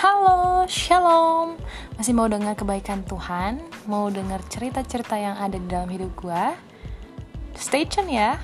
Halo, shalom. Masih mau dengar kebaikan Tuhan? Mau dengar cerita-cerita yang ada di dalam hidup gua? Stay tune ya.